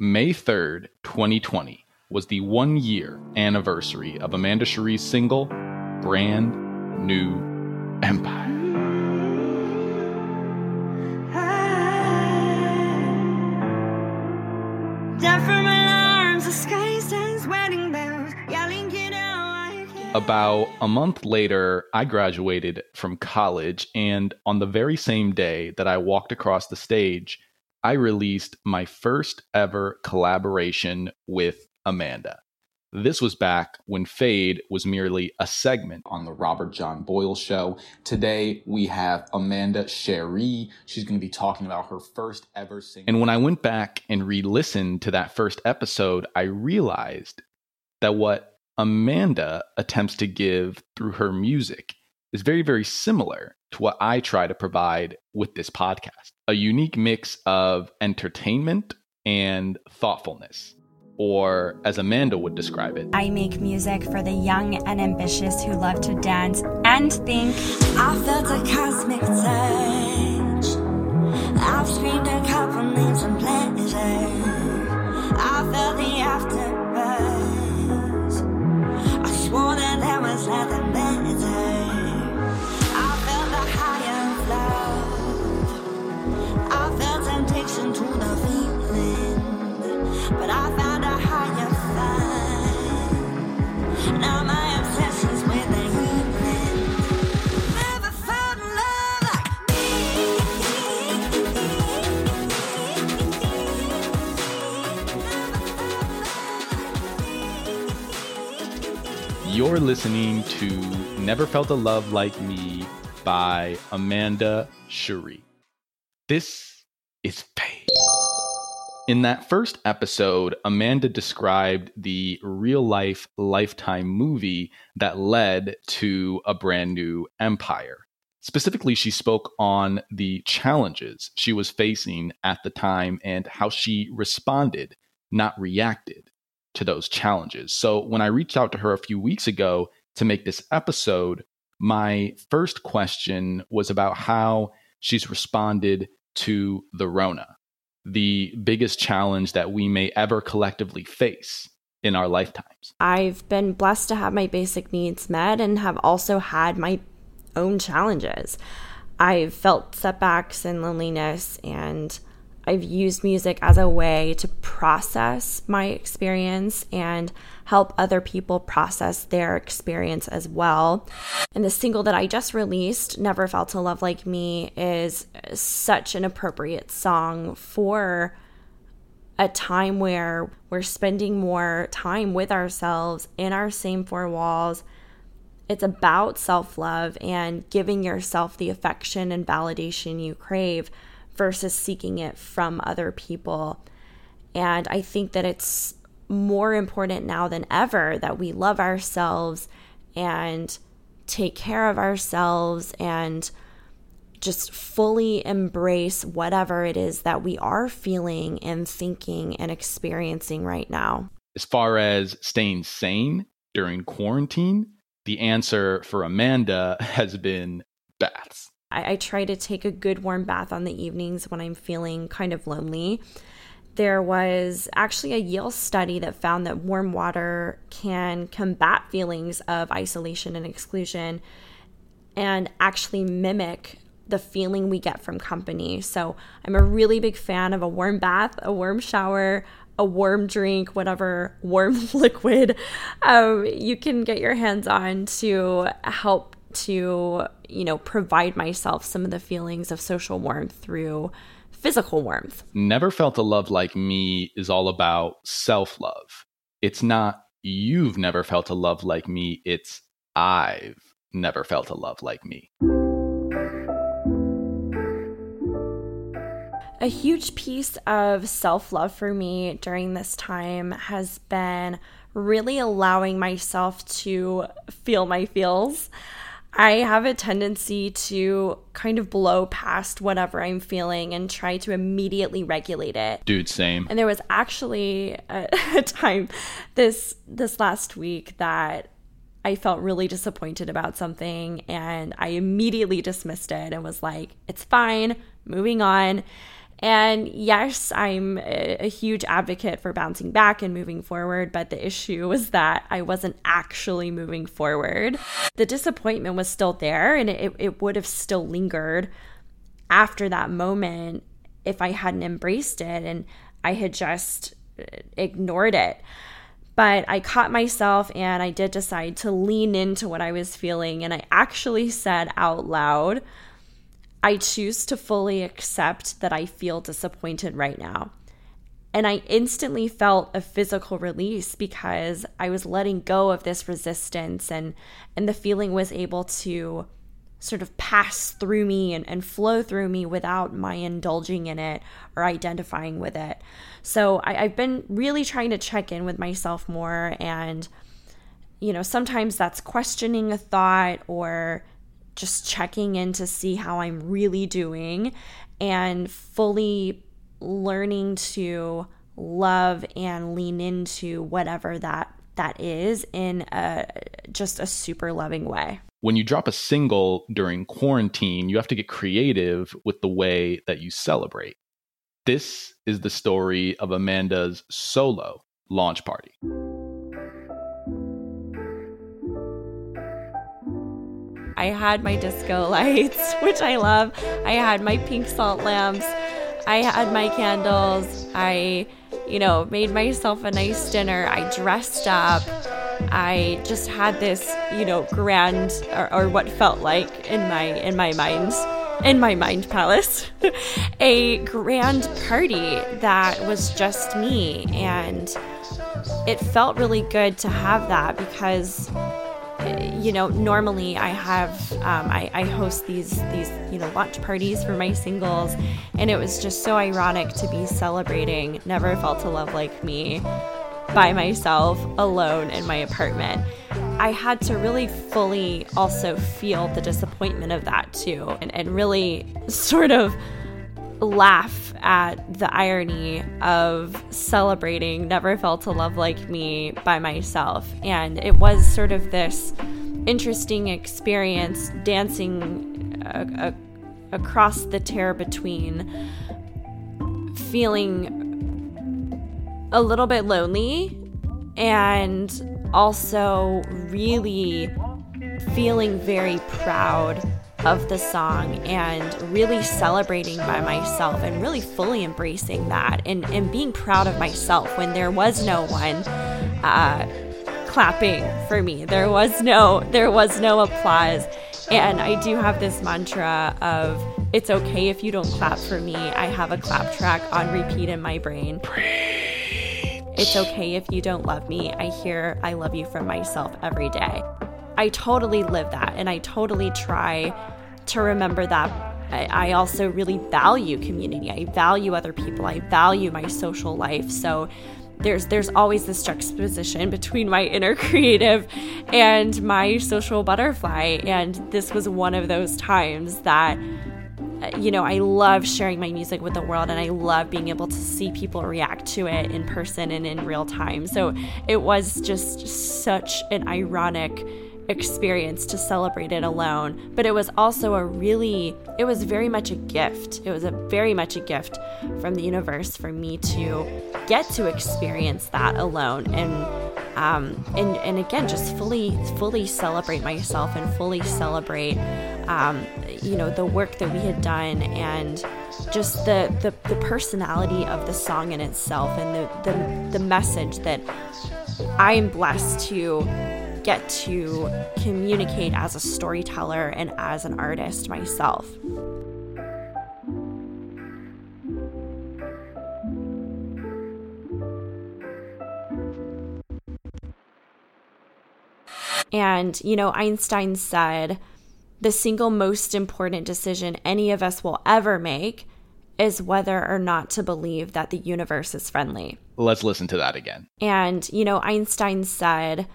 May 3rd, 2020 was the one year anniversary of Amanda Cherie's single, Brand New Empire. About a month later, I graduated from college, and on the very same day that I walked across the stage, I released my first ever collaboration with Amanda. This was back when Fade was merely a segment on the Robert John Boyle show. Today we have Amanda Cherie. She's going to be talking about her first ever single. And when I went back and re listened to that first episode, I realized that what Amanda attempts to give through her music is very, very similar to what I try to provide with this podcast a unique mix of entertainment and thoughtfulness. Or, as Amanda would describe it, I make music for the young and ambitious who love to dance and think. I felt a cosmic touch. I've screamed a couple names and pleasure. I felt the afterbirth swore that there was nothing better. You're listening to Never Felt a Love Like Me by Amanda Cherie. This is Fade. In that first episode, Amanda described the real life lifetime movie that led to a brand new empire. Specifically, she spoke on the challenges she was facing at the time and how she responded, not reacted to those challenges. So when I reached out to her a few weeks ago to make this episode, my first question was about how she's responded to the Rona, the biggest challenge that we may ever collectively face in our lifetimes. I've been blessed to have my basic needs met and have also had my own challenges. I've felt setbacks and loneliness and I've used music as a way to process my experience and help other people process their experience as well. And the single that I just released, Never Felt a Love Like Me, is such an appropriate song for a time where we're spending more time with ourselves in our same four walls. It's about self love and giving yourself the affection and validation you crave versus seeking it from other people. And I think that it's more important now than ever that we love ourselves and take care of ourselves and just fully embrace whatever it is that we are feeling and thinking and experiencing right now. As far as staying sane during quarantine, the answer for Amanda has been baths. I, I try to take a good warm bath on the evenings when I'm feeling kind of lonely. There was actually a Yale study that found that warm water can combat feelings of isolation and exclusion and actually mimic the feeling we get from company. So I'm a really big fan of a warm bath, a warm shower, a warm drink, whatever warm liquid um, you can get your hands on to help to, you know, provide myself some of the feelings of social warmth through physical warmth. Never Felt a Love Like Me is all about self love. It's not you've never felt a love like me, it's I've never felt a love like me. A huge piece of self love for me during this time has been really allowing myself to feel my feels. I have a tendency to kind of blow past whatever I'm feeling and try to immediately regulate it. Dude, same. And there was actually a, a time this this last week that I felt really disappointed about something and I immediately dismissed it and was like, it's fine, moving on. And yes, I'm a, huge advocate for bouncing back and moving forward, but the issue was that I wasn't actually moving forward. The disappointment was still there and it, it would have still lingered after that moment if I hadn't embraced it and I had just uh, ignored it. But I caught myself and I did decide to lean into what I was feeling. And I actually said out loud, I choose to fully accept that I feel disappointed right now. And I instantly felt a physical release because I was letting go of this resistance and and the feeling was able to sort of pass through me and, and flow through me without my indulging in it or identifying with it. So I, I've been really trying to check in with myself more and you know, sometimes that's questioning a thought or just checking in to see how I'm really doing and fully learning to love and lean into whatever that that is in a just a super loving way. When you drop a single during quarantine, you have to get creative with the way that you celebrate. This is the story of Amanda's solo launch party. I had my disco lights, which I love. I had my pink salt lamps. I had my candles. I, you know, made myself a nice dinner. I dressed up. I just had this, you know, grand or, or what felt like in my in my mind in my mind palace a grand party that was just me and it felt really good to have that because you know, normally I have um, I, I host these these you know launch parties for my singles, and it was just so ironic to be celebrating "Never Felt a Love Like Me" by myself alone in my apartment. I had to really fully also feel the disappointment of that too, and, and really sort of laugh at the irony of celebrating Never Felt a Love Like Me by myself. And it was sort of this interesting experience dancing uh, uh, across the tear between feeling a little bit lonely and also really feeling very proud of the song and really celebrating by myself and really fully embracing that and, and being proud of myself when there was no one uh, clapping for me. There was no there was no applause. And I do have this mantra of it's okay if you don't clap for me. I have a clap track on repeat in my brain. It's okay if you don't love me. I hear I love you from myself every day. I totally live that and I totally try to remember that. I, also really value community. I value other people. I value my social life. So there's there's always this juxtaposition between my inner creative and my social butterfly and this was one of those times that you know, I love sharing my music with the world and I love being able to see people react to it in person and in real time. So it was just such an ironic experience to celebrate it alone, but it was also a really, it was very much a gift. It was a very much a gift from the universe for me to get to experience that alone and um, and and again just fully fully celebrate myself and fully celebrate um, you know the work that we had done and just the, the the personality of the song in itself and the the, the message that I am blessed to get to communicate as a storyteller and as an artist myself. And, you know, Einstein said, the single most important decision any of us will ever make is whether or not to believe that the universe is friendly. Let's listen to that again. And, you know, Einstein said,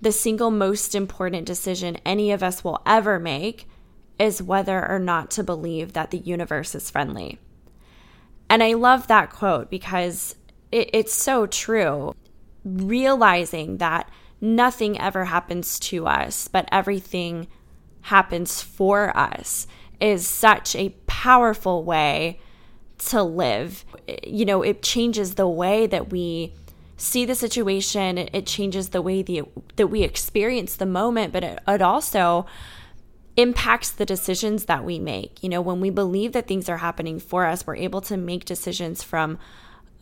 the single most important decision any of us will ever make is whether or not to believe that the universe is friendly. And I love that quote because it, it's so true. Realizing that nothing ever happens to us, but everything happens for us is such a powerful way to live. You know, it changes the way that we see the situation. It, changes the way the, that we experience the moment, but it, it also impacts the decisions that we make. You know, when we believe that things are happening for us, we're able to make decisions from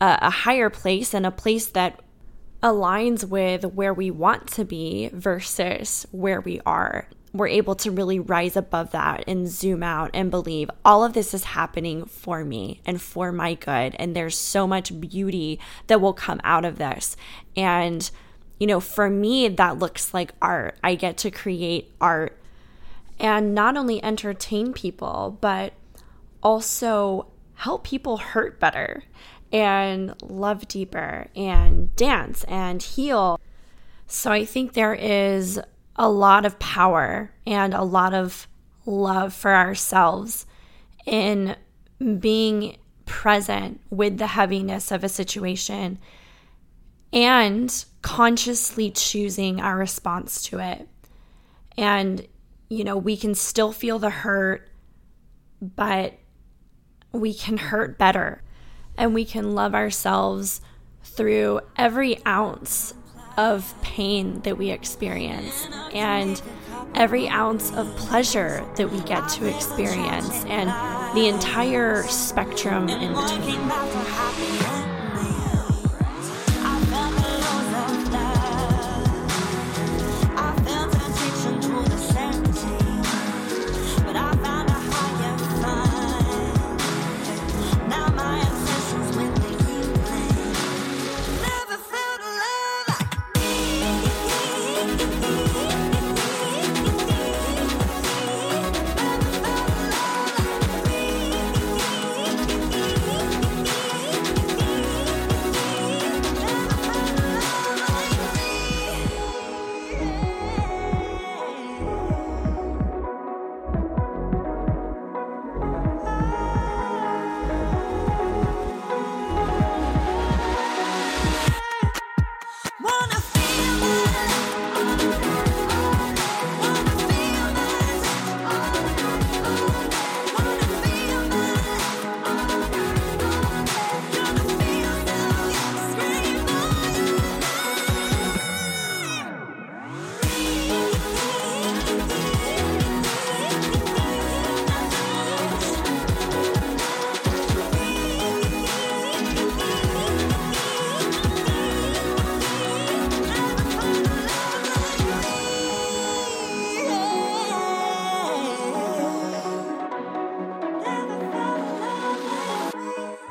a, a higher place and a place that aligns with where we want to be versus where we are. We're able to really rise above that and zoom out and believe all of this is happening for me and for my good. And there's so much beauty that will come out of this. And, you know, for me, that looks like art. I get to create art and not only entertain people, but also help people hurt better and love deeper and dance and heal. So I think there is a lot of power and a lot of love for ourselves in being present with the heaviness of a situation and consciously choosing our response to it. And, you know, we can still feel the hurt, but we can hurt better and we can love ourselves through every ounce of pain that we experience and every ounce of pleasure that we get to experience and the entire spectrum in between.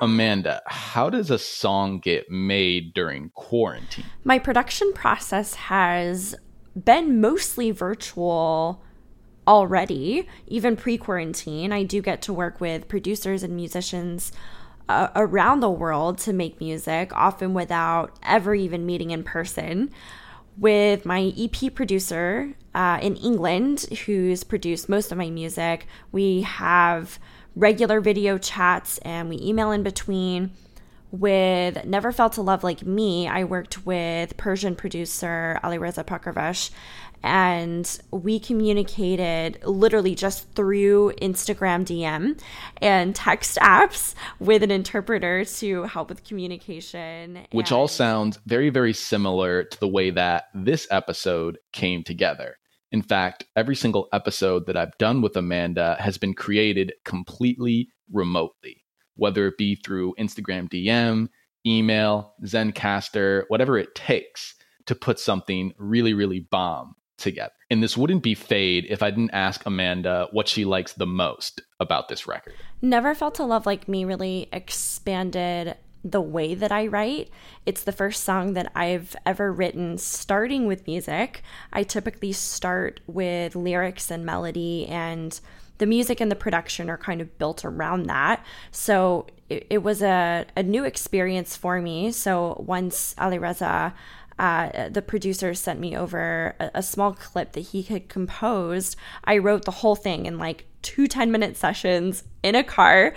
Amanda, how does a song get made during quarantine? My production process has been mostly virtual already, even pre quarantine. I do get to work with producers and musicians uh, around the world to make music, often without ever even meeting in person. With my EP producer uh, in England, who's produced most of my music, we have regular video chats and we email in between. With Never Felt a Love Like Me, I worked with Persian producer Alireza Pakravesh and we communicated literally just through Instagram DM and text apps with an interpreter to help with communication. Which all sounds very, very similar to the way that this episode came together. In fact, every single episode that I've done with Amanda has been created completely remotely, whether it be through Instagram DM, email, Zencastr, whatever it takes to put something really, really bomb together. And this wouldn't be Fade if I didn't ask Amanda what she likes the most about this record. Never Felt a Love Like Me really expanded the way that I write. It's the first song that I've ever written starting with music. I typically start with lyrics and melody, and the music and the production are kind of built around that. So it, it was a, a new experience for me. So once Alireza uh, the producer sent me over a, a, small clip that he had composed. I wrote the whole thing in like two 10 minute sessions in a car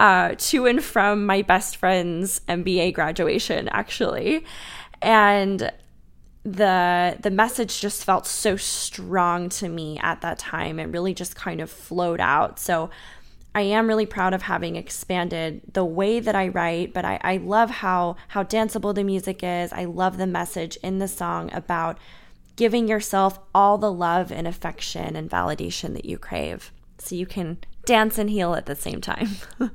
uh, to and from my best friend's MBA graduation, actually. And the the message just felt so strong to me at that time. It really just kind of flowed out. So I am really proud of having expanded the way that I write, but I, I love how how danceable the music is. I love the message in the song about giving yourself all the love and affection and validation that you crave so you can dance and heal at the same time.